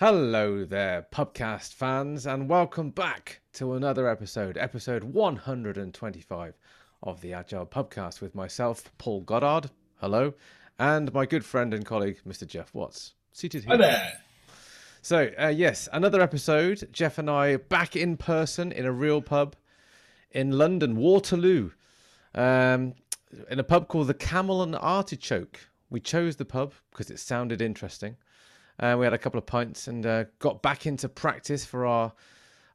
Hello there, Pubcast fans, and welcome back to another episode, episode 125 of the Agile Pubcast with myself, Paul Goddard. Hello, and my good friend and colleague, Mr. Geoff Watts, seated here. Hi there. So, uh, yes, another episode. Geoff and I back in person in a real pub in London, Waterloo, um, in a pub called the Camel and Artichoke. We chose the pub because it sounded interesting. Uh, we had a couple of pints and uh, got back into practice for our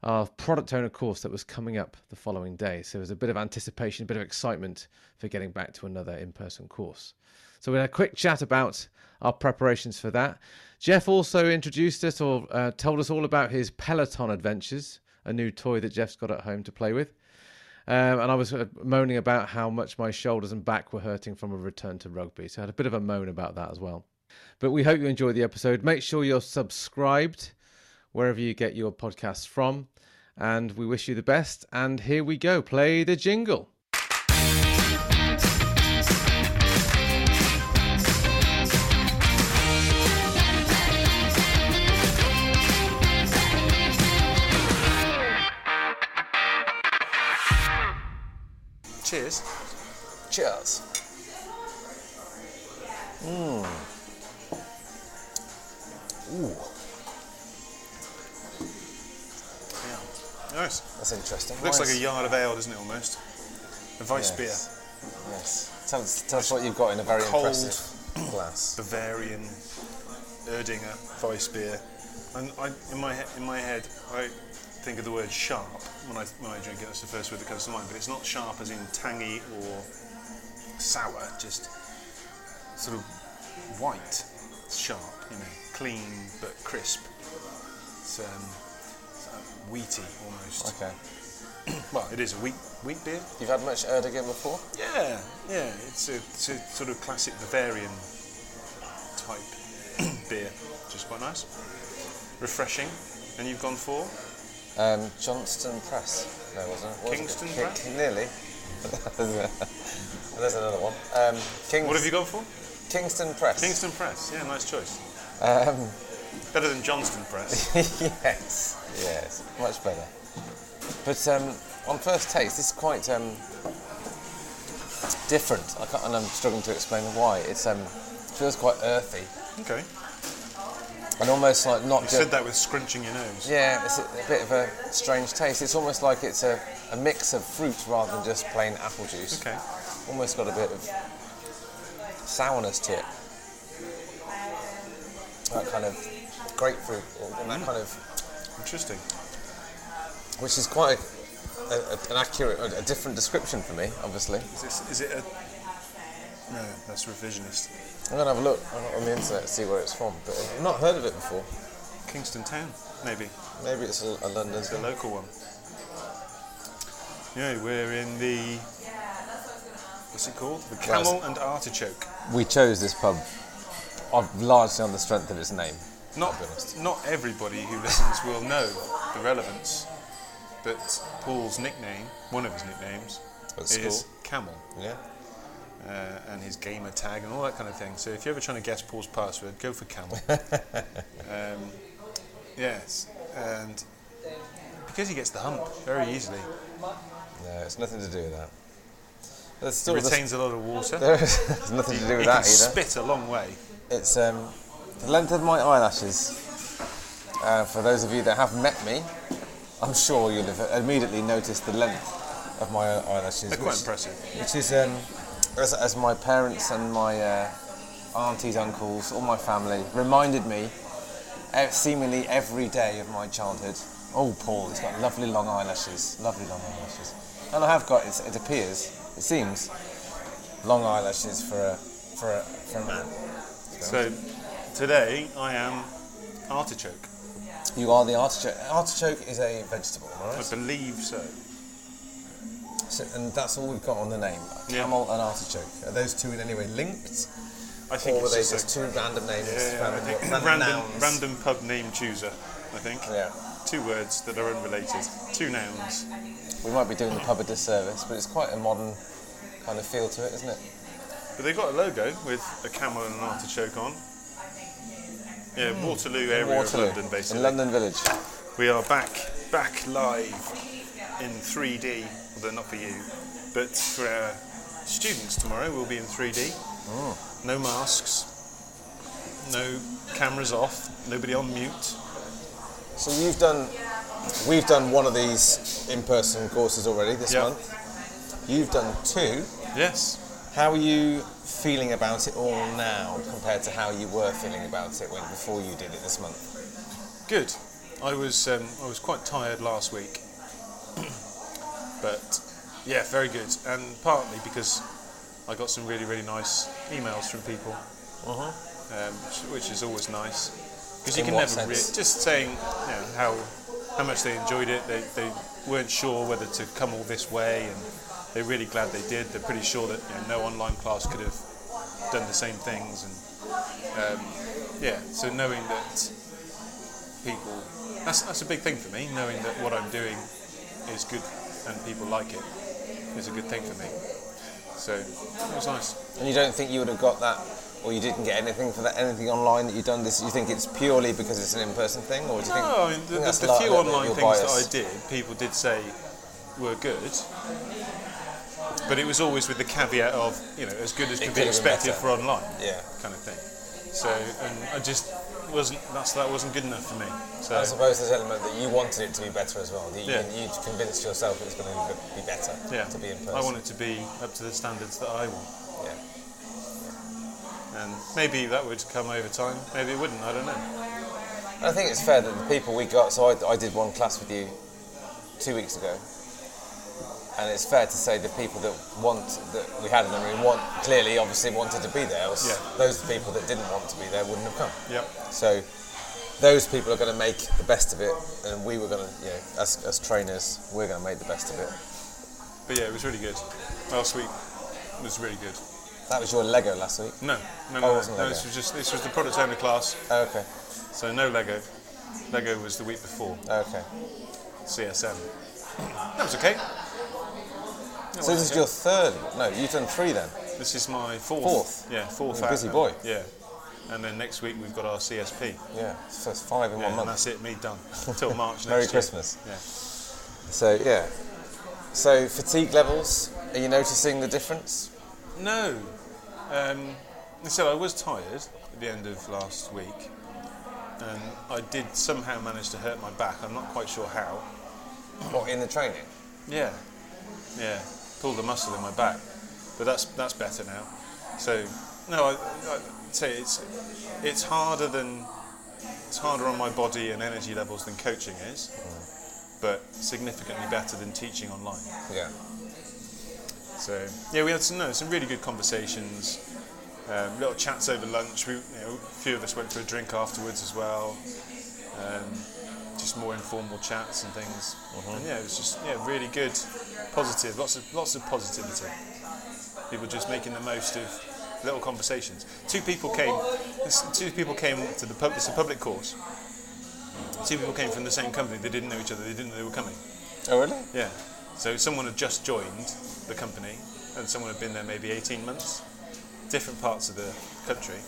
our product owner course that was coming up the following day. So there was a bit of anticipation, a bit of excitement for getting back to another in person course. So we had a quick chat about our preparations for that. Geoff also introduced us or uh, told us all about his Peloton adventures, a new toy that Geoff's got at home to play with. Um, and I was uh, moaning about how much my shoulders and back were hurting from a return to rugby. So I had a bit of a moan about that as well. But we hope you enjoyed the episode. Make sure you're subscribed wherever you get your podcasts from. And we wish you the best. And here we go. Play the jingle. Cheers. Cheers. Hmm. Ooh, Yeah. Nice. that's interesting. Looks like a yard of ale, doesn't it, almost? A Weiss Yes. beer. Yes. Tell us, tell us what you've got in a very Cold. impressive glass. Bavarian Erdinger Weiss beer. And I, in my he- in my head, I think of the word sharp when I when I drink it. That's the first word that comes to mind. But it's not sharp as in tangy or sour. Just sort of white, sharp. You know, clean but crisp. It's um, it's, uh, wheaty almost. Okay. Well, it is a wheat wheat beer. You've had much Erdinger before? Yeah, yeah, it's a, it's a sort of classic Bavarian type beer, which is quite nice. Refreshing. And you've gone for? Um, Johnston Press. No, wasn't it? What was Kingston it? Press? nearly. There's another one. Um, Kings- What have you gone for? Kingston Press. Kingston Press. Yeah, nice choice. Um, Better than Johnston Press. yes, yes, much better. But um, on first taste, this is quite um, different. I can't, and I'm struggling to explain why. It's um, feels quite earthy Okay. and almost like not You just. said that with scrunching your nose. Yeah, it's a, a bit of a strange taste. It's almost like it's a, a mix of fruit rather than just plain apple juice. Okay. Almost got a bit of sourness to it. That kind of grapefruit, or that kind of Interesting. which is quite a, a, an accurate, a, a different description for me, obviously. Is, this, is it a. No, that's revisionist. I'm going to have a look on- the internet to see where it's from, but I've not heard of it before. Kingston Town, maybe. Maybe it's a, a London The thing. local one. Yeah, we're in the. What's it called? The. Camel and Artichoke. We chose this pub of- largely on the strength of his name. Not, not everybody who listens will know the relevance, but Paul's nickname, one of his nicknames, is. Camel, Yeah. uh, and his gamer tag and all that kind of thing. So if you're ever trying to guess Paul's password, go for Camel. um, yes, and because he gets the hump very easily, No, it's nothing to do with that. There's still retains a lot of water. there's nothing to do with he that can either. spit a long way. It's um, the length of my eyelashes. Uh, for those of you that have met me, I'm sure you'll have immediately noticed the length of my eyelashes. They're quite which- impressive. which is um, as, as my parents and my uh, aunties, uncles, all my family reminded me seemingly every day of my childhood. Oh, Paul, he's got lovely long eyelashes, lovely long eyelashes, and I have got. It, it appears, it seems, long eyelashes for a for a for a man. So today I am artichoke. You are the artichoke. Artichoke is a vegetable, I right? believe so. So, and that's all we've got on the name. Yeah. Camel and artichoke. Are those two in any way linked? I think Or were they just, just two random names? yeah, yeah, random, think random random, random pub name chooser. I think Yeah. two words that are unrelated, two nouns. We might be doing the pub a disservice, but it's quite a modern kind of feel to it, isn't it? But they've got a logo with a camel and an artichoke on. Yeah, hmm. Waterloo area Waterloo, of London, basically. in London Village. We are back, back live in 3D. Although not for you, but for our students tomorrow, we'll be in 3D. Oh. No masks, no cameras off, nobody on mute. So you've done, we've done one of these in-person courses already this Yeah. month. You've done two. Yes. How are you feeling about it all now compared to how you were feeling about it when before you did it this month? Good. I was um, I was quite tired last week, but yeah, very good. And partly because I got some really really nice emails from people, um, which, which is always nice. Because you can never re- just saying you know, how how much they enjoyed it. They, they weren't sure whether to come all this way, and they're really glad they did. They're pretty sure that you know, no online class could have done the same things, and um, yeah. So knowing that people, that's that's a big thing for me. Knowing that what I'm doing is good and people like it is a good thing for me. So it was nice. And you don't think you would have got that, or you didn't get anything for that, anything online that you've done this? You think it's purely because it's an in-person thing, or do you think? No, I mean, the, the, the a few online things bias? that I did, people did say were good. But it was always with the caveat of, you know, as good as could be could have been expected for online, Yeah. kind of thing. So, and I just wasn't, that's, that wasn't good enough for me. So, I suppose there's an element that you wanted it to be better as well. You, Yeah. you convinced yourself it was going to be better yeah, to be in person. I want it to be up to the standards that I want. Yeah. And maybe that would come over time, maybe it wouldn't, I don't know. I think it's fair that the people we got. So I, I did one class with you two weeks ago, and it's fair to say the people that want that we had in the room want clearly, obviously wanted to be there. Yeah. Those people that didn't want to be there wouldn't have come. Yep. So those people are going to make the best of it, and we were going to, you know, as, as trainers, we're going to make the best of it. But yeah, it was really good. Last week was really good. That was your Lego last week. No, no, Oh, no, wasn't no this was just, this was the product owner class, Oh, okay. so no Lego. Lego was the week before. Oh, okay. CSM. That was okay. That So this is your third. No, you've done three then. This is my fourth. Fourth? Yeah, 4th You're a busy out- boy. Yeah. And then next week we've got our CSP. Yeah, so it's five in Yeah, one and month. that's it, me done. Till March next Merry year. Christmas. Yeah. So yeah. So fatigue levels. Are you noticing the difference? No. Um, I said I was tired at the end of last week, and I did somehow manage to hurt my back. I'm not quite sure how. What in the training? Yeah, yeah, pulled a muscle in my back, but that's that's better now. So no, I, I'd say it's it's harder than it's harder on my body and energy levels than coaching is, but significantly better than teaching online. Yeah. So yeah, we had some no, some really good conversations, um, little chats over lunch. We, you know, a few of us went for a drink afterwards as well. Um, just more informal chats and things. And yeah, it was just yeah, really good, positive. Lots of lots of positivity. People just making the most of little conversations. Two people came. Two people came to the pub. It's a public course. Two people came from the same company. They didn't know each other. They didn't know they were coming. Oh really? Yeah. So someone had just joined the company, and someone had been there maybe 18 months, different parts of the country.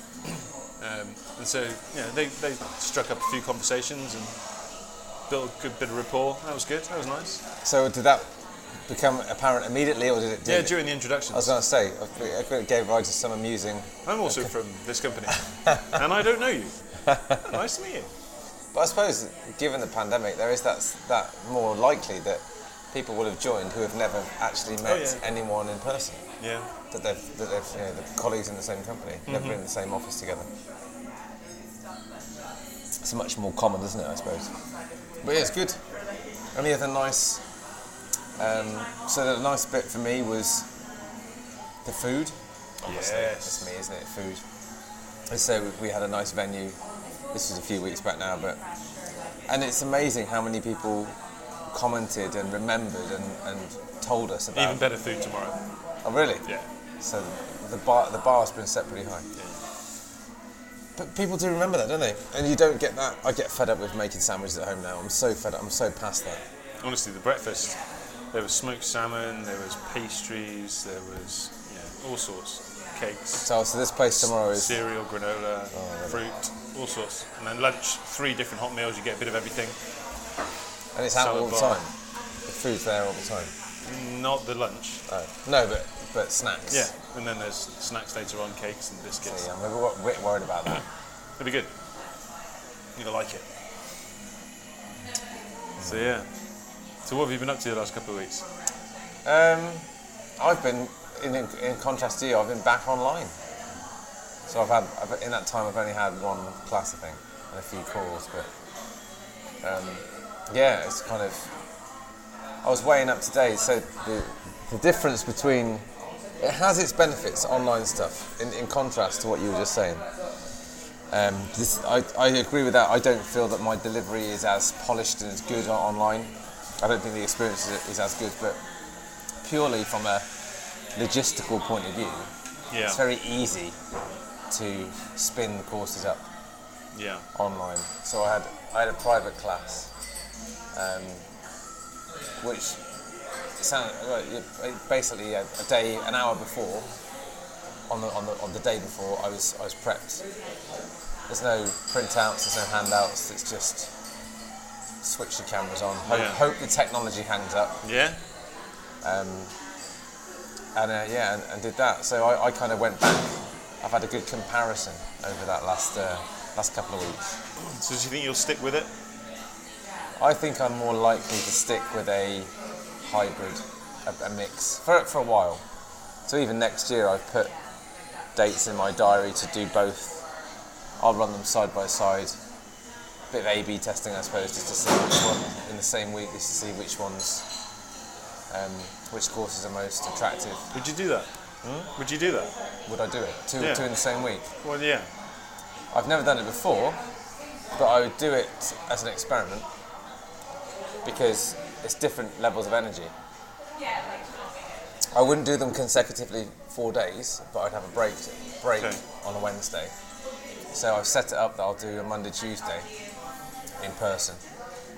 Um, and so, yeah, they, they struck up a few conversations and built a good bit of rapport. That was good. That was nice. So did that become apparent immediately, or did it? Yeah, did it- during the introduction. I was going to say, I think it gave rise to some amusing. I'm also from this company, and I don't know you. nice to meet you. But I suppose, given the pandemic, there is that that more likely that people will have joined who have never actually oh, met Oh, yeah. anyone in person. Yeah. That they've, that they've you know, the colleagues in the same company, never mm-hmm. been in the same office together. It's much more common, isn't it? I suppose. But yeah, it's good. Any other nice? Um, so the nice bit for me was the food. Obviously, Yes. That's me, isn't it? Food. And so we had a nice venue. This was a few weeks back now, but and it's amazing how many people commented and remembered and, and told us about. Even better food tomorrow. Oh, really? Yeah. So the bar the bar's been set pretty high. But people do remember that, don't they? And you don't get that. I get fed up with making sandwiches at home now. I'm so fed up. I'm so past that. Honestly, the breakfast, there was smoked salmon, there was pastries, there was yeah, all sorts, cakes. So, so this place tomorrow is cereal, granola, Oh, fruit. all sorts. And then lunch, three different hot meals. You get a bit of everything. And it's out Salad all the bar. time. The food's there all the time. Not the lunch. Oh. No, but but snacks. Yeah. And then there's snacks later on, cakes and biscuits. So, yeah, I'm a bit worried about that. It'll be good. You'll like it. So yeah. So what have you been up to the last couple of weeks? Um, I've been, in, in contrast to you, I've been back online. So I've had, I've, in that time, I've only had one class, I think, and a few calls, but um, yeah, it's kind of. I was weighing up today, so the, the difference between. It has its benefits, online stuff, in, in contrast to what you were just saying. Um, this, I, I agree with that. I don't feel that my delivery is as polished and as good online. I don't think the experience is, is as good, but purely from a logistical point of view, Yeah. it's very easy to spin the courses up Yeah. online. So I had I had a private class, um, which sound basically a, a day, an hour before, on the, on the on the day before, I was I was prepped. There's no printouts, there's no handouts. It's just switch the cameras on. Hope, Yeah. hope the technology hangs up Yeah. and uh, yeah, and, and did that. So I, I kind of went back. I've had a good comparison over that last uh, last couple of weeks. So do you think you'll stick with it? I think I'm more likely to stick with a hybrid, a, a mix for for a while. So even next year, I've put dates in my diary to do both. I'll run them side by side. Bit of A/B testing, I suppose, just to see which one in the same week, just to see which ones, um, which courses are most attractive. Would you do that? Would you do that? Would I do it? Two, Yeah. two in the same week? Well, yeah. I've never done it before, but I would do it as an experiment because it's different levels of energy. Yeah, I wouldn't do them consecutively four days, but I'd have a break break Okay. on a Wednesday. So I've set it up that I'll do a Monday, Tuesday in person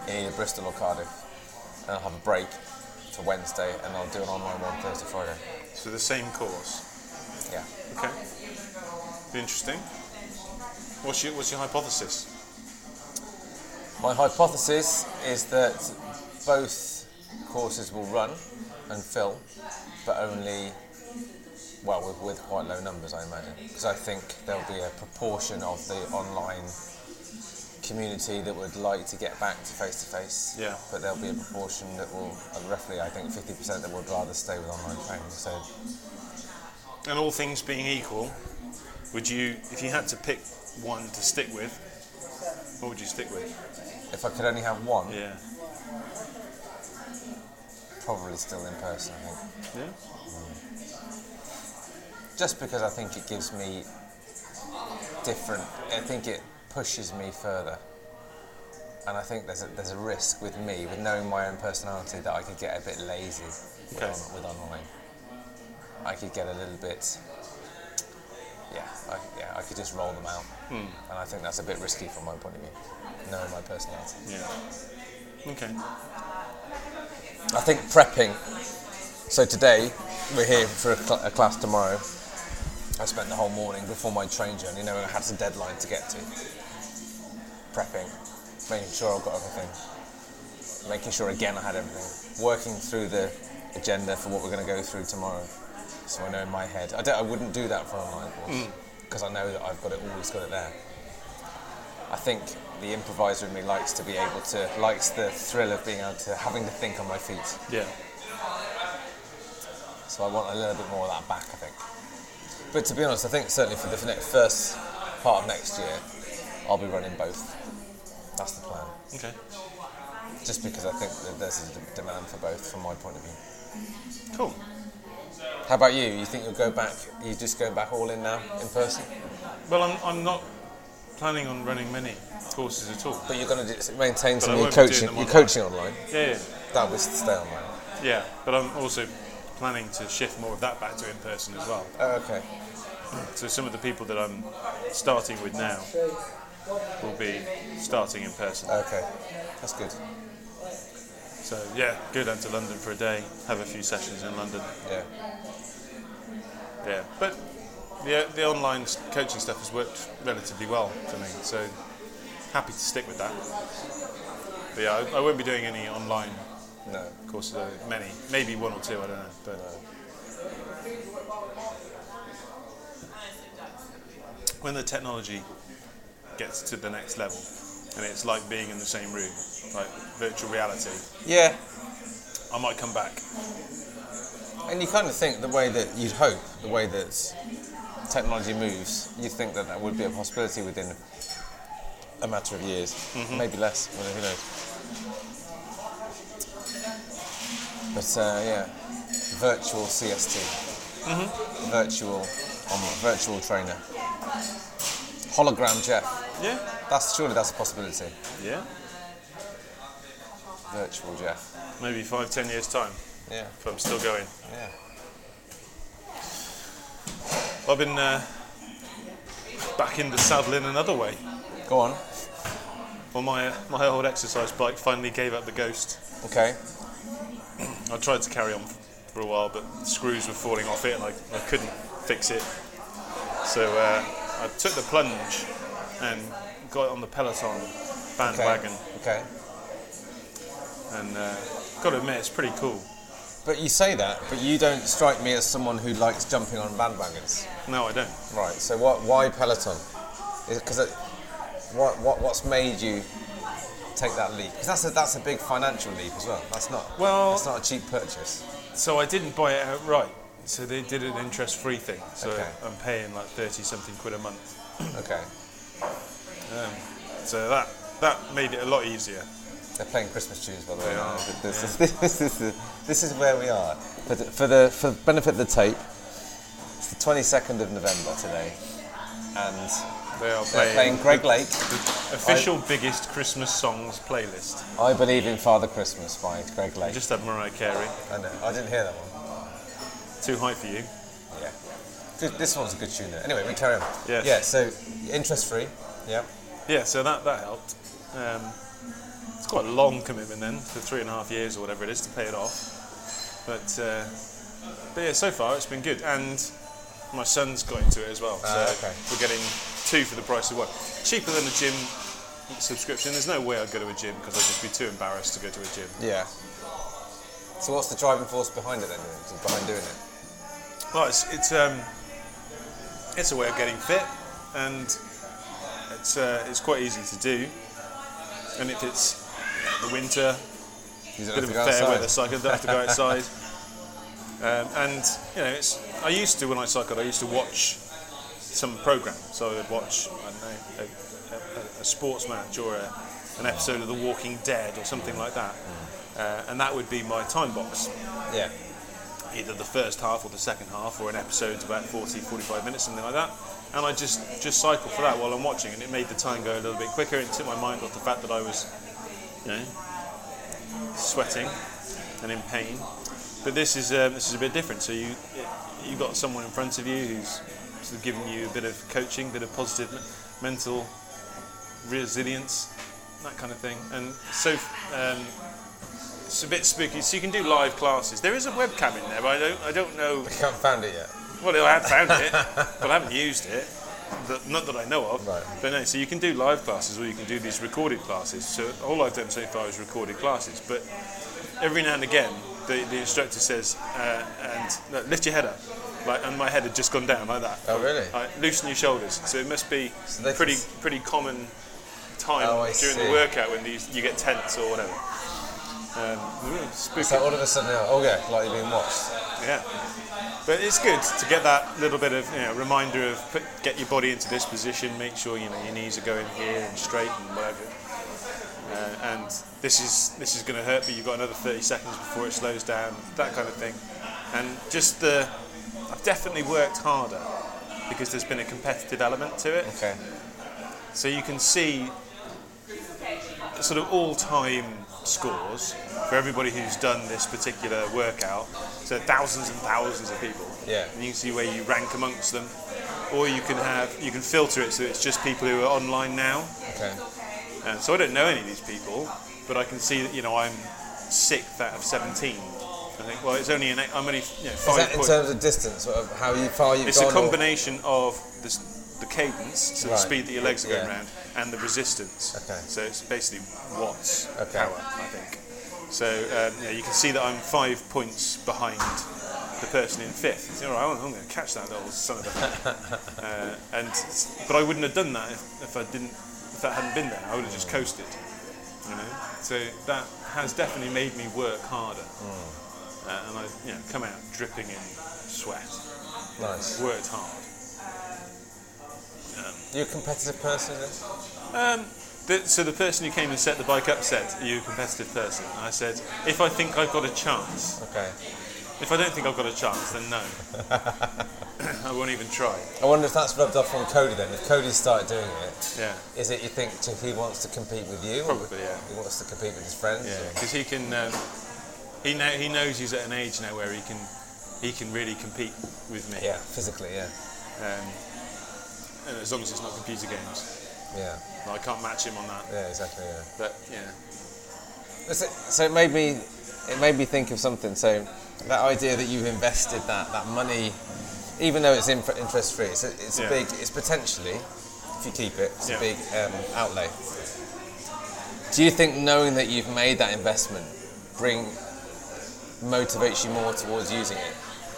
in either Bristol or Cardiff, and I'll have a break for Wednesday, and I'll do an online one Thursday, Friday. So the same course. Yeah. Okay. Be interesting. What's your What's your hypothesis? My hypothesis is that both courses will run and fill, but only, well, with, with quite low numbers, I imagine. Because I think there'll be a proportion of the online community that would like to get back to face to face. Yeah. But there'll be a proportion that will, roughly, I think, 50% that would rather stay with online training. So And all things being equal, would you, if you had to pick one to stick with, what would you stick with? if I could only have one, Yeah. probably still in person, I think. Yeah. Mm. just because I think it gives me different. I think it pushes me further, and I think there's a, there's a risk with me with knowing my own personality that I could get a bit lazy with, Okay. on, with online. I could get a little bit. Yeah, I, yeah, I could just roll them out, Hmm. and I think that's a bit risky from my point of view, knowing my personality. Yeah. Okay. I think prepping. So today we're here for a, cl- a class tomorrow. I spent the whole morning before my train journey, knowing I had a deadline to get to. Prepping, making sure I've got everything, making sure again I had everything, working through the agenda for what we're going to go through tomorrow. So I know in my head, I, don't, I wouldn't do that for an online course because mm. I know that I've got it always got it there. I think the improviser in me likes to be able to, likes the thrill of being able to, having to think on my feet. Yeah. So I want a little bit more of that back, I think. But to be honest, I think certainly for the first part of next year, I'll be running both. That's the plan. Okay. Just because I think that there's a d- demand for both from my point of view. Cool. How about you? You think you'll go back, you just go back all in now, in person? Well, I'm, I'm not planning on running many courses at all. But you're going to maintain some of your won't be doing coaching, you're coaching online. Yeah, yeah. That was to stay online. Yeah, but I'm also planning to shift more of that back to in person as well. Oh, okay. So some of the people that I'm starting with now will be starting in person. Okay. That's good. So yeah, go down to London for a day, have a few sessions in London. Yeah. Yeah, but the the online coaching stuff has worked relatively well for me, so happy to stick with that. But yeah, I, I won't be doing any online No. courses. uh, Many, maybe one or two. I don't know. But when the technology gets to the next level, and it's like being in the same room, like virtual reality, Yeah, I might come back. and you kind of think the way that you'd hope, the way that technology moves, you think that that would be a possibility within a matter of years, maybe less. Well, who knows? But uh, yeah, virtual CST, virtual, um, virtual trainer, hologram Geoff. Yeah, That's surely that's a possibility. yeah. Virtual Geoff. Maybe five, ten years time, Yeah, if I'm still going. yeah. I've been uh, back into saddling another way. Go on. Well, my my old exercise bike finally gave up the ghost. Okay. I tried to carry on for a while, but screws were falling off it, and I, I couldn't fix it. So uh, I took the plunge and got on the Peloton Okay. bandwagon, Okay. and uh, got to admit, it's pretty cool. But you say that, but you don't strike me as someone who likes jumping on bandwagons. No, I don't. Right. So what? Why Peloton? Because what, what what's made you take that leap? Because that's a that's a big financial leap as well. That's not Well- that's not a cheap purchase. So I didn't buy it outright. So they did an interest-free thing. So Okay. I'm paying like thirty something quid a month. Okay. So that that made it a lot easier. They're playing Christmas tunes, by the way. They are, This, is, this, is, this is where we are. For the, for the for the benefit of the tape, it's the 22nd of November today, and They are they're playing Greg Lake. the official biggest Christmas songs playlist. I believe in Father Christmas by Greg I Lake. just had Mariah Carey. I know. I didn't hear that one. Too high for you. Good, this one's a good tune. though. Anyway, we carry on. Yes. Yeah. So interest free. Yeah. Yeah, so that, that helped. Um, it's quite a long commitment then, for three and a half years or whatever it is to pay it off. But, uh, but yeah, so far it's been good. And my son's got into it as well. So Ah, okay. we're getting two for the price of one. Cheaper than a gym subscription. There's no way I'd go to a gym because I'd just be too embarrassed to go to a gym. Yeah. So what's the driving force behind it then? Behind doing it? Well, it's it's um, it's a way of getting fit, and it's uh, it's quite easy to do. And if it's the winter, don't bit of a fair outside. weather cycle, don't have to go outside. Um, and you know, it's I used to when I cycled, I used to watch some program. So I'd watch I don't know a, a, a sports match or a, an episode of The Walking Dead or something like that, uh, and that would be my time box Yeah. Either the first half or the second half or an episode's about 40 45 minutes something like that. And i just just cycle for that while i'm watching and it made the time go a little bit quicker. It took my mind off the fact that i was you know sweating and in pain. But this is um, this is a bit different. So you you've got someone in front of you who's sort of giving you a bit of coaching a bit of positive mental resilience that kind of thing. And so um, it's a bit spooky. So you can do live classes. There is a webcam in there, but I don't. I don't know. You haven't found it yet. Well, I have found it, but I haven't used it. That, not that I know of. Right. But no. So you can do live classes, or you can do these recorded classes. So all I've done so far is recorded classes. But every now and again, the, the instructor says, uh, "And no, lift your head up." Like, and my head had just gone down like that. Oh, really? Like, loosen your shoulders. So it must be So pretty pretty common time Oh, during see. the workout when these you get tense or whatever. Um, spooky. So all of a sudden, oh yeah, like you're being watched. Yeah, but it's good to get that little bit of you know reminder of put, get your body into this position. Make sure you know your knees are going here and straight and whatever. Uh, and this is this is going to hurt, but you've got another 30 seconds before it slows down. That kind of thing. And just the, I've definitely worked harder because there's been a competitive element to it. Okay. So you can see sort of all-time scores for everybody who's done this particular workout. So thousands and thousands of people. Yeah. And you can see where you rank amongst them, or you can have you can filter it so it's just people who are online now. Okay. And so I don't know any of these people, but I can see that you know I'm sixth out of 17 I think. Well, it's only an eight, I'm only you know, Is five that in terms of distance, sort of how you far you've It's gone? It's a or- combination of the, the cadence, so Right. the speed that your legs are going Yeah. around, and the resistance. Okay. So it's basically watts Okay. power, I think. So um, yeah, you can see that I'm five points behind the person in fifth. All right, I'm going to catch that little son of a. uh, and but I wouldn't have done that if, if I didn't if that hadn't been there. I would have just coasted. You know. So that has definitely made me work harder. Hmm. Uh, and I you know come out dripping in sweat. Nice. Worked hard. You a competitive person? Um, the, so the person who came and set the bike up said, "Are you a competitive person?" And I said, "If I think I've got a chance. Okay. If I don't think I've got a chance, then no. I won't even try." I wonder if that's rubbed off on Cody then. If Cody started doing it, Yeah, is it you think he wants to compete with you? or Probably, yeah. He wants to compete with his friends? yeah, because he can. Um, he know, he knows he's at an age now where he can he can really compete with me. Yeah, physically, yeah. Um, and as long as it's not computer games, Yeah, I can't match him on that. yeah, exactly, yeah. But yeah, So, so it made me, it made me think of something. So that idea that you've invested that, that money, even though it's in, interest free, it's a, it's Yeah. a big, it's potentially, if you keep it, it's Yeah. a big um, outlay. Do you think knowing that you've made that investment bring motivates you more towards using it?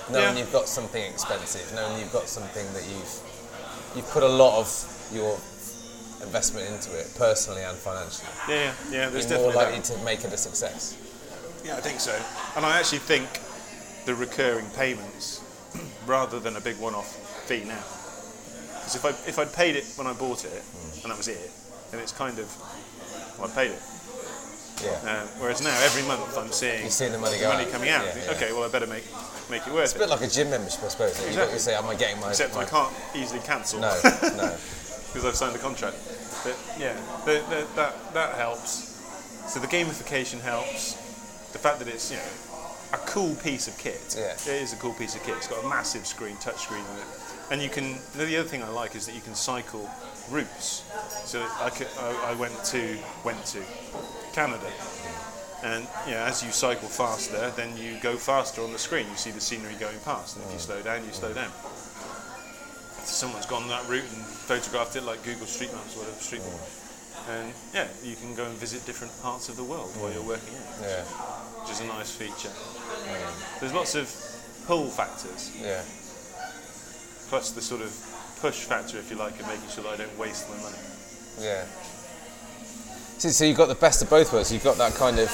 Knowing Yeah. you've got something expensive, knowing you've got something that you've you've put a lot of your investment into it, personally and financially. yeah, yeah. there's You're more definitely that. likely to make it a success. Yeah, I think so. And I actually think the recurring payments rather than a big one-off fee now. Because if I if I'd paid it when I bought it and that was it, then it's kind of well, I paid it. Yeah. Uh, whereas now every month I'm seeing You're seeing the money go money out. coming out. Yeah, yeah. Okay, well I better make make it worth It's a bit like a gym membership, I suppose. You've got to Exactly. say, am I getting my... Except my I can't easily cancel No, no. because I've signed a contract. But yeah, the, the, that that helps. So the gamification helps. The fact that it's you know a cool piece of kit. Yeah. It is a cool piece of kit. It's got a massive screen, touch screen on it, and you can. The other thing I like is that you can cycle routes. So I, could, I, I went to went to Canada. And you know, as you cycle faster, then you go faster on the screen. You see the scenery going past, and if you mm. slow down, you slow down someone's gone that route and photographed it like Google Street Maps or whatever Street Map. And yeah, you can go and visit different parts of the world while you're mm. working out, Yeah, which is a nice feature. There's lots of pull factors, yeah. Plus the sort of push factor, if you like, of making sure that I don't waste my money. Yeah. So, so you've got the best of both worlds. You've got that kind of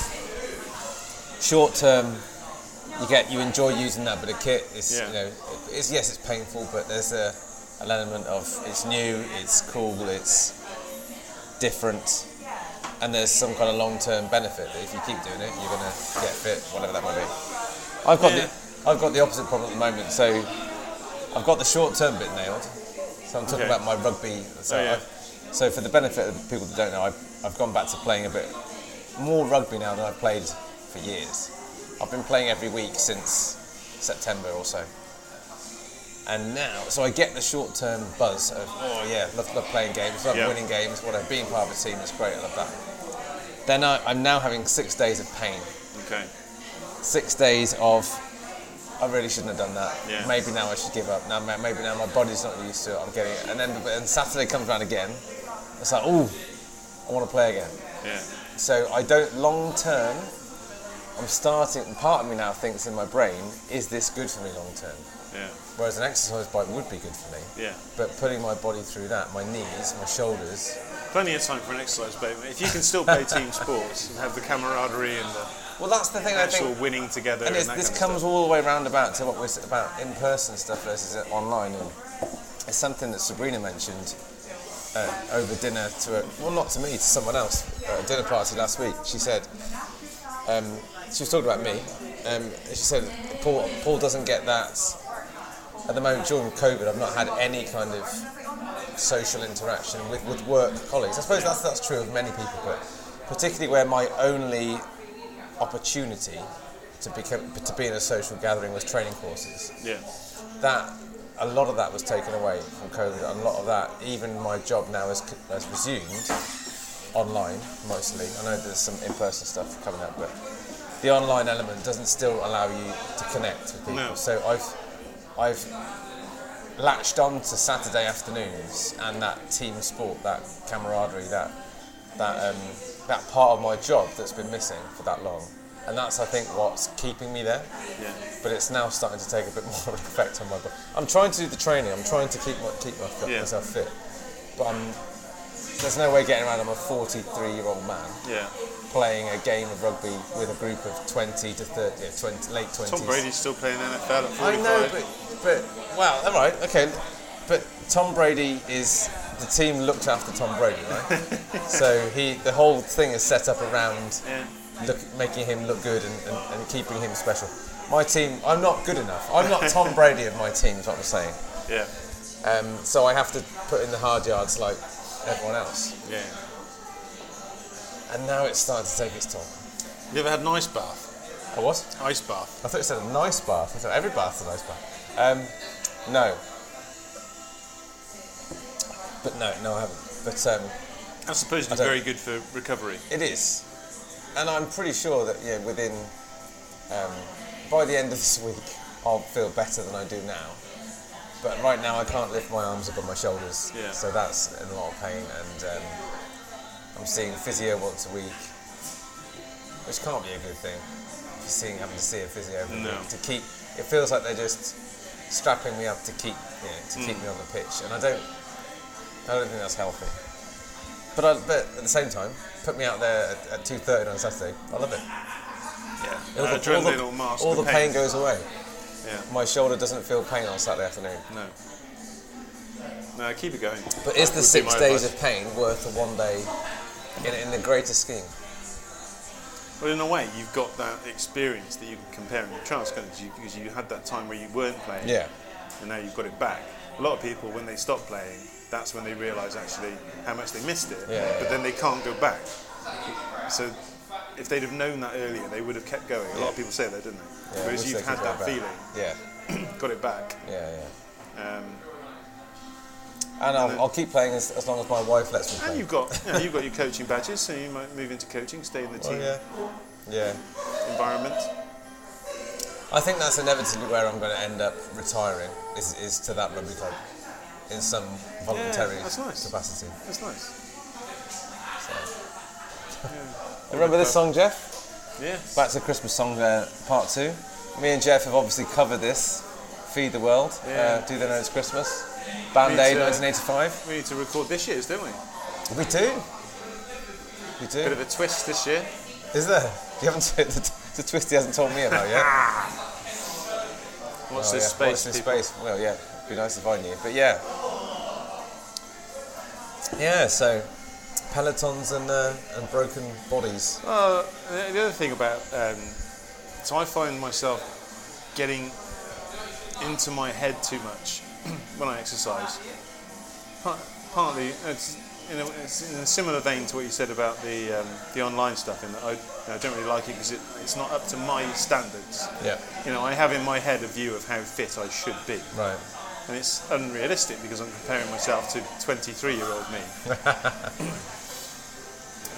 short term. You get you enjoy using that, but the kit is Yeah. you know it's yes it's painful, but there's a an element of it's new, it's cool, it's different, and there's some kind of long term benefit that if you keep doing it, you're gonna get fit, whatever that might be. I've got Yeah. the I've got the opposite problem at the moment. So I've got the short term bit nailed. So I'm talking Okay. about my rugby. So, Oh, yeah. So for the benefit of people that don't know, I've, I've gone back to playing a bit more rugby now than I've played for years. I've been playing every week since September or so. And now, so I get the short term buzz of, oh yeah, love, love playing games, love Yeah. winning games, whatever, being part of a team is great, I love that. Then I, I'm now having six days of pain Okay. six days of I really shouldn't have done that. Yeah. Maybe now I should give up. Now maybe now my body's not used to it. I'm getting it, and then then Saturday comes around again. It's like, oh, I want to play again. Yeah. So I don't long term. I'm starting. Part of me now thinks in my brain, is this good for me long term? Yeah. Whereas an exercise bike would be good for me. Yeah. But putting my body through that, my knees, my shoulders, Plenty of time for an exercise, but if you can still play team sports and have the camaraderie and the well, that's the thing I actual think. winning together, And and, this comes all the way round about to what we're about in-person stuff versus online. And it's something that Sabrina mentioned uh, over dinner to a, well, not to me, to someone else at a dinner party last week. She said um, she was talking about me. Um, she said Paul, Paul doesn't get that at the moment during COVID. I've not had any kind of social interaction with, with work colleagues. I suppose that's that's true of many people, but particularly where my only opportunity to become to be in a social gathering was training courses. Yeah. That a lot of that was taken away from COVID. A lot of that, even my job now has, has resumed online mostly. I know there's some in-person stuff coming up, but the online element doesn't still allow you to connect with people. No. So I've I've latched on to Saturday afternoons and that team sport, that camaraderie, that that um, that part of my job that's been missing for that long. And that's I think what's keeping me there. Yeah. But it's now starting to take a bit more effect on my body. I'm trying to do the training. I'm trying to keep my, keep my, Yeah. myself fit. But I'm, there's no way getting around. I'm a 43 year old man Yeah. playing a game of rugby with a group of 20 to 30, yeah, 20, late 20s. Tom Brady's still playing NFL at 45. I know, but, but well, all right, okay. But Tom Brady is the team looked after Tom Brady, right? so he, the whole thing is set up around Yeah. look, making him look good and, and, and keeping him special. My team, I'm not good enough. I'm not Tom Brady of my team, is what I'm saying. Yeah. Um, so I have to put in the hard yards like everyone else. Yeah. And now it's starting to take its toll. You ever had an ice bath? I what? Ice bath. I thought you said a nice bath. I thought every bath's a nice bath. Um, no. But no, no, I haven't. But um, That's supposedly I don't- very good for recovery. it is, and I'm pretty sure that yeah, within um, by the end of this week, I'll feel better than I do now. But right now, I can't lift my arms above my shoulders, Yeah. so that's in a lot of pain, and um, I'm seeing physio once a week, which can't be a good thing. Just seeing having to see a physio every No. week to keep. It feels like they're just strapping me up to keep you know, to keep me on the pitch, and I don't. I don't think that's healthy. But, I, but at the same time, put me out there at, at 2.30 on Saturday, I love it. Yeah. All Uh, the, all the, will mask all the, the pain goes away. Yeah. My shoulder doesn't feel pain on Saturday afternoon. No. No, keep it going. But is the six days advice. of pain worth the one day in, in the greater scheme? Well, in a way, you've got that experience that you can compare and contrast because you, because you had that time where you weren't playing. Yeah. And now you've got it back. A lot of people, when they stop playing, that's when they realise actually how much they missed it. Yeah, but then they can't go back. So if they'd have known that earlier, they would have kept going. A lot of people say that, didn't they? Whereas you've had that back. feeling, Yeah, got it back. yeah, yeah. Um, And I'll, I'll keep playing as, as long as my wife lets me and play. you've got you know, you've got your coaching badges, so you might move into coaching, stay in the Oh, team yeah. Yeah. environment. I think that's inevitably where I'm going to end up retiring, is, is to that rugby club in some voluntary that's nice. capacity. That's nice. Remember this song, Geoff? Yeah. Back to Christmas song uh, part two. Me and Geoff have obviously covered this. Feed the World. Yeah. Uh, do they know it's Christmas? Band Aid 1985. We need to record this year's, don't we? We do. We do. Bit of a twist this year. Is there? You haven't the, the twist he hasn't told me about yet. What's Oh, this yeah. space, Watch this people. space. Well, yeah. Be nice if I knew. But yeah. Yeah. So, pelotons and uh, and broken bodies. Uh, the the other thing about, um, so I find myself getting into my head too much when I exercise. Part, partly, it's in, a, it's in a similar vein to what you said about the um, the online stuff. In that I, you know, I don't really like it because it, it's not up to my standards. Yeah. You know, I have in my head a view of how fit I should be. Right. And it's unrealistic because I'm comparing myself to 23 year old me.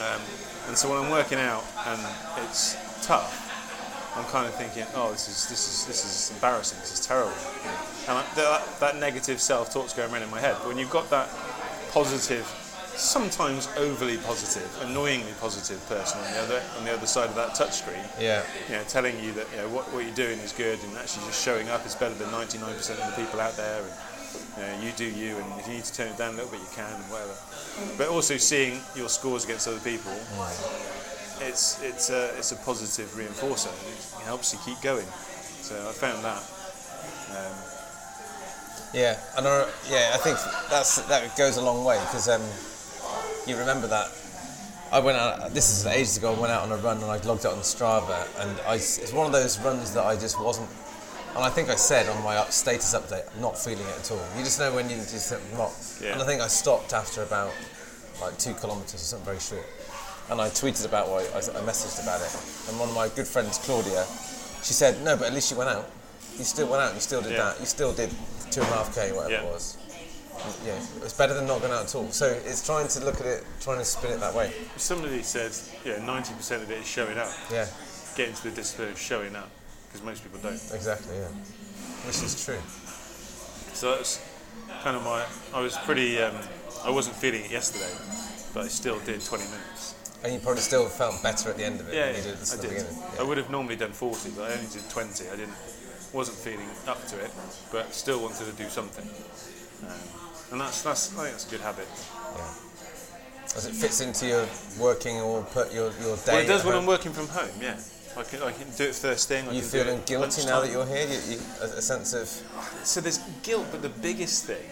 um, and so when I'm working out and it's tough, I'm kind of thinking, oh, this is this is this is embarrassing. This is terrible. And I, that, that negative self-talk's going around in my head. But when you've got that positive, sometimes overly positive, annoyingly positive person on the other on the other side of that touchscreen, Yeah. you know, telling you that you know, what, what you're doing is good and actually just showing up is better than 99% of the people out there and you, know, you do you and if you need to turn it down a little bit you can and whatever. But also seeing your scores against other people, it's, it's, a, it's a positive reinforcer. It helps you keep going. So I found that. Um, Yeah, and I, yeah, I think that's that goes a long way because um, you remember that I went out. This is ages ago. I went out on a run and I logged it on Strava, and I, it's one of those runs that I just wasn't. And I think I said on my status update, I'm not feeling it at all. You just know when you just not. Yeah. And I think I stopped after about like two kilometres or something very short. And I tweeted about what I, I messaged about it. And one of my good friends, Claudia, she said, "No, but at least you went out. You still went out. You still did Yeah. that. You still did two and a half k, whatever Yeah. it was. Yeah, it's better than not going out at all. So it's trying to look at it, trying to spin it that way. somebody said, yeah, 90% of it is showing up. Yeah, get into the discipline of showing up because most people don't. Exactly, yeah. Which is true. So that's kind of my. I was pretty. Um, I wasn't feeling it yesterday, but I still did 20 minutes. And you probably still felt better at the end of it Yeah, than you yeah, did at I the did. beginning. I would have normally done 40, but I only did 20. I didn't. Wasn't feeling up to it, but still wanted to do something. Um, and that's that's. I think that's a good habit. Yeah. As it fits into your working or put your, your day. Well, it does when home. I'm working from home. Yeah, I can, I can do it first thing. I You feeling guilty now that you're here? You, you, a, a sense of So there's guilt, but the biggest thing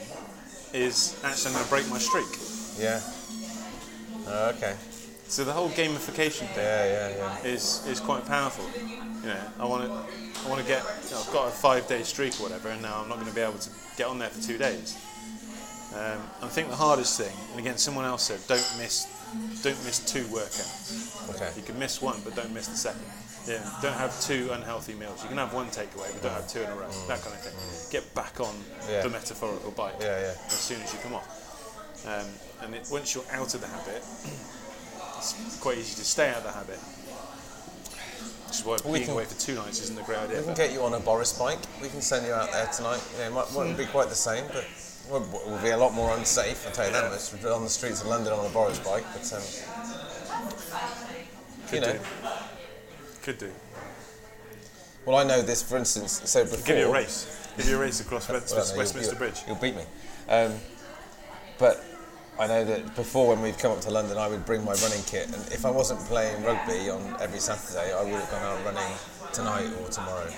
is actually I'm going to break my streak. yeah. Oh, okay. So the whole gamification thing Yeah, yeah, yeah. is is quite powerful. You know, I want to I want to get. You know, I've got a five day streak or whatever, and now I'm not going to be able to get on there for two days. Um, I think the hardest thing, and again, someone else said, don't miss don't miss two workouts. Okay. You can miss one, but don't miss the second. Yeah, don't have two unhealthy meals. You can have one takeaway, but don't have two in a row. That kind of thing. Get back on Yeah. the metaphorical bike Yeah, yeah. as soon as you come off. Um, and it, once you're out of the habit, it's quite easy to stay out of the habit. Which is why being can- away for two nights isn't a great idea. We can get you on a Boris bike. We can send you out there tonight. You know, it might, mightn't be quite the same, but will will be a lot more unsafe. I'll tell you that much. On the streets of London on a Boris bike, but um, could you know. do. Could do. well, I know this, for instance. So before Give you a race. Give you a race across Well, Westminster, no, Westminster you'll, Bridge. You'll beat me. Um, but I know that before, when we'd come up to London, I would bring my running kit, and if I wasn't playing rugby on every Saturday, I would have gone out running tonight or tomorrow.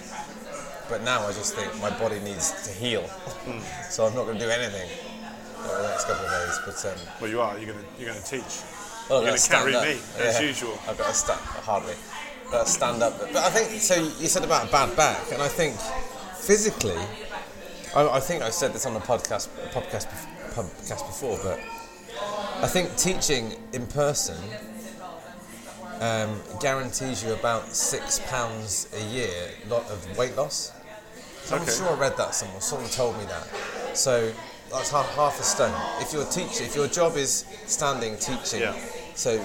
But now I just think my body needs to heal, Hmm. so I'm not going to do anything for the next couple of days. But um, Well, you are. You're going to you're going to teach. well, You're I've gonna got to carry stand me, up. as usual. I've got to stand hardly. Got to stand up. But I think so. You said about a bad back, and I think physically, I, I think I said this on a podcast podcast podcast before, but I think teaching in person um, guarantees you about six pounds a year lot of weight loss. I'm Okay. sure I read that somewhere. Someone told me that. So that's half, half a stone. If you're a teacher, if your job is standing teaching, Yeah. so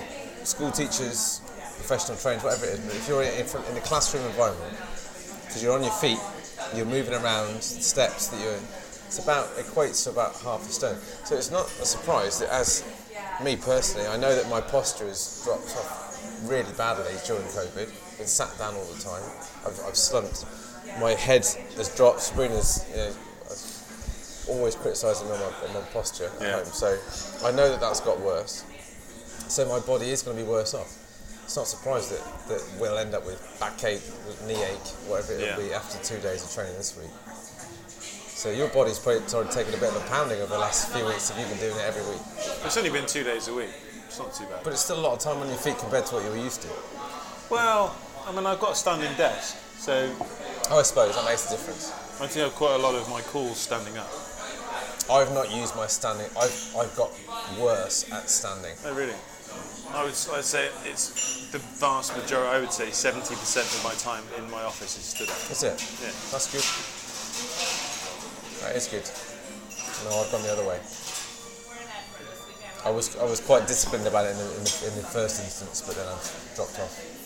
school teachers, professional trainers, whatever it is, but if you're in, in a classroom environment, because you're on your feet, you're moving around steps that you're, it's about equates to about half a stone. So it's not a surprise that as me personally, I know that my posture has dropped off really badly during COVID. Been sat down all the time. I've, I've slumped. My head has dropped. Sabrina's you know, always criticising me on my, on my posture at Yeah. home. So I know that that's got worse. So my body is going to be worse off. It's not surprised that, that we'll end up with backache, with knee ache, whatever it'll Yeah. be after two days of training this week. So your body's probably sort of taken a bit of a pounding over the last few weeks if you've been doing it every week. It's only been two days a week. It's not too bad. But it's still a lot of time on your feet compared to what you were used to. Well, I mean, I've got a standing desk, so Oh, I suppose that makes a difference. I think I've quite a lot of my calls standing up. I've not used my standing. I've, I've got worse at standing. Oh, really? I would I'd say it's the vast majority. I would say 70% of my time in my office is stood up. That's it. Yeah. That's good. That is good. No, I've gone the other way. I was I was quite disciplined about it in the, in the, in the first instance, but then I've dropped off.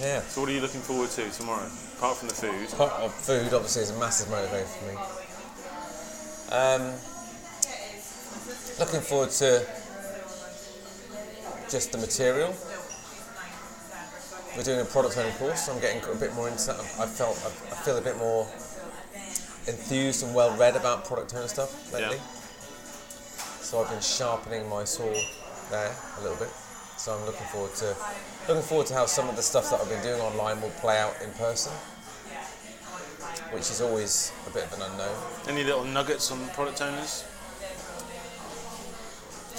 Yeah. So, what are you looking forward to tomorrow? Apart from the food, Part of food obviously is a massive motivator for me. Um, looking forward to just the material. We're doing a product owner course, so I'm getting a bit more into that. I felt I feel a bit more enthused and well read about product owner stuff lately. Yeah. So I've been sharpening my saw there a little bit. So I'm looking forward to looking forward to how some of the stuff that I've been doing online will play out in person, which is always a bit of an unknown. any little nuggets on product owners?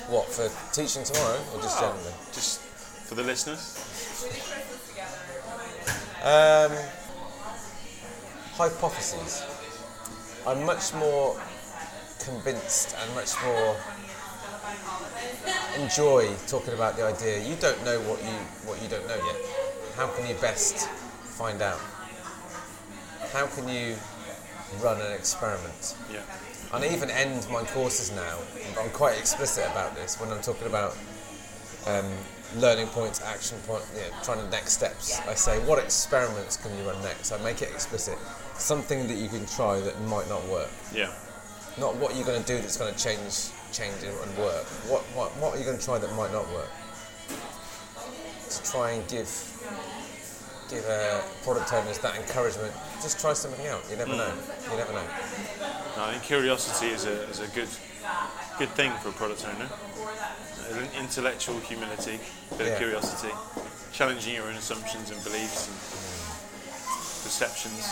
What for teaching tomorrow, or just generally? Just for the listeners. Um, hypotheses. I'm much more convinced and much more enjoy talking about the idea. You don't know what you what you don't know yet. How can you best find out? How can you run an experiment? Yeah. and I even end my courses now. I'm quite explicit about this when I'm talking about um, learning points, action point, you know, trying to next steps. I say, what experiments can you run next? I make it explicit. Something that you can try that might not work. Yeah. Not what you're going to do that's going to change, change and work. What, what, what are you going to try that might not work? To try and give, give uh, product owners that encouragement. Just try something out. You never know. You never know. No, I think curiosity is a, is a good good thing for a product owner. An intellectual humility, a bit Yeah. of curiosity, challenging your own assumptions and beliefs and perceptions.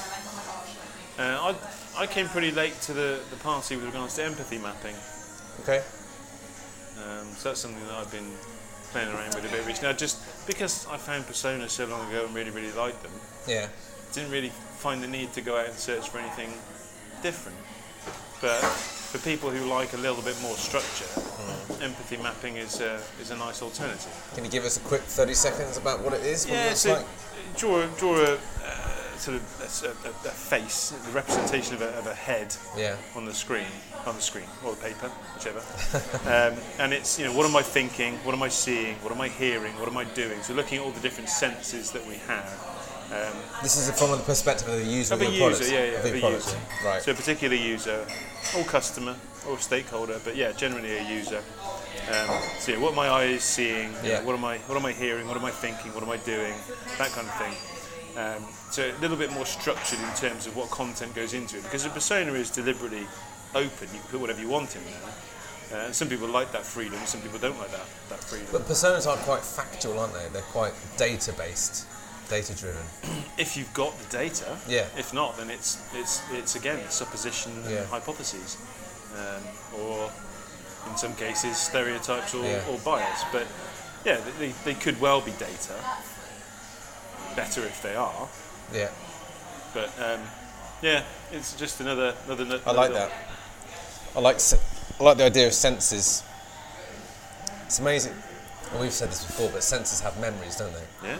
Uh, I, I came pretty late to the, the party with regards to empathy mapping. Okay. Um, so that's something that I've been playing around with a bit recently. Now, just because I found Persona so long ago and really, really liked them, Yeah. didn't really find the need to go out and search for anything different. But for people who like a little bit more structure, empathy mapping is a, is a nice alternative. Can you give us a quick 30 seconds about what it is? What Yeah, so like? draw a, draw a uh, sort of a, a- a- face, the representation of a, of a head Yeah. on the screen, on the screen or the paper, whichever. um, and it's you know what am I thinking, what am I seeing, what am I hearing, what am I doing? So looking at all the different senses that we have. Um, This is from the perspective of the user of of, your user, yeah, yeah, of product. user. Right. So a particular user, or customer, or stakeholder, but yeah, generally a user. Um, so yeah, what are my eyes seeing? Yeah. what am I? What am I hearing? What am I thinking? What am I doing? That kind of thing. Um, so a little bit more structured in terms of what content goes into it, because a persona is deliberately open. You can put whatever you want in there. Uh, some people like that freedom. Some people don't like that that freedom. but personas are quite factual, aren't they? They're quite data based, data driven. if you've got the data. Yeah. If not, then it's it's it's again supposition and Yeah. hypotheses, um, or in some cases stereotypes or, Yeah. or bias. But yeah, they- they could well be data. Better if they are, Yeah. but um, yeah, it's just another another. I like that. I like I like the idea of senses. It's amazing. We've said this before, but senses have memories, don't they? Yeah.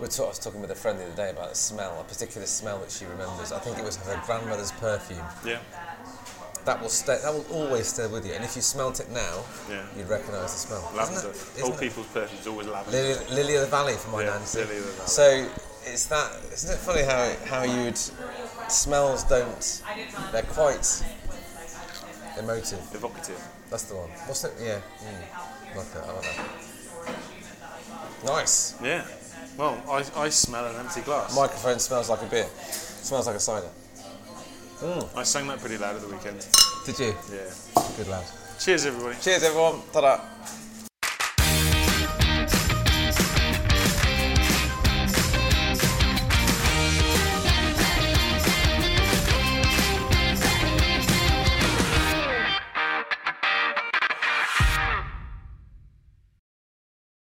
We talk, I was talking with a friend the other day about a smell, a particular smell that she remembers. I think it was her grandmother's perfume. Yeah. That will stay. That will always stay with you. And if you smelt it now, Yeah. you'd recognise the smell. Lavender. isn't Old people's perfume's always lavender. Lily, Lily of the Valley for my Yeah, nancy. Lily of the Valley. So it's that. Isn't it funny how how you'd smells don't. They're quite emotive. Evocative. That's the one. What's it? Yeah. Mm. Like that. I like that. Nice. Yeah. Well, I, I smell an empty glass. Microphone smells like a beer. Smells like a cider. Oh. I sang that pretty loud at the weekend. Did you? Yeah. Good lad. Cheers, everybody. Cheers, everyone. Ta-da.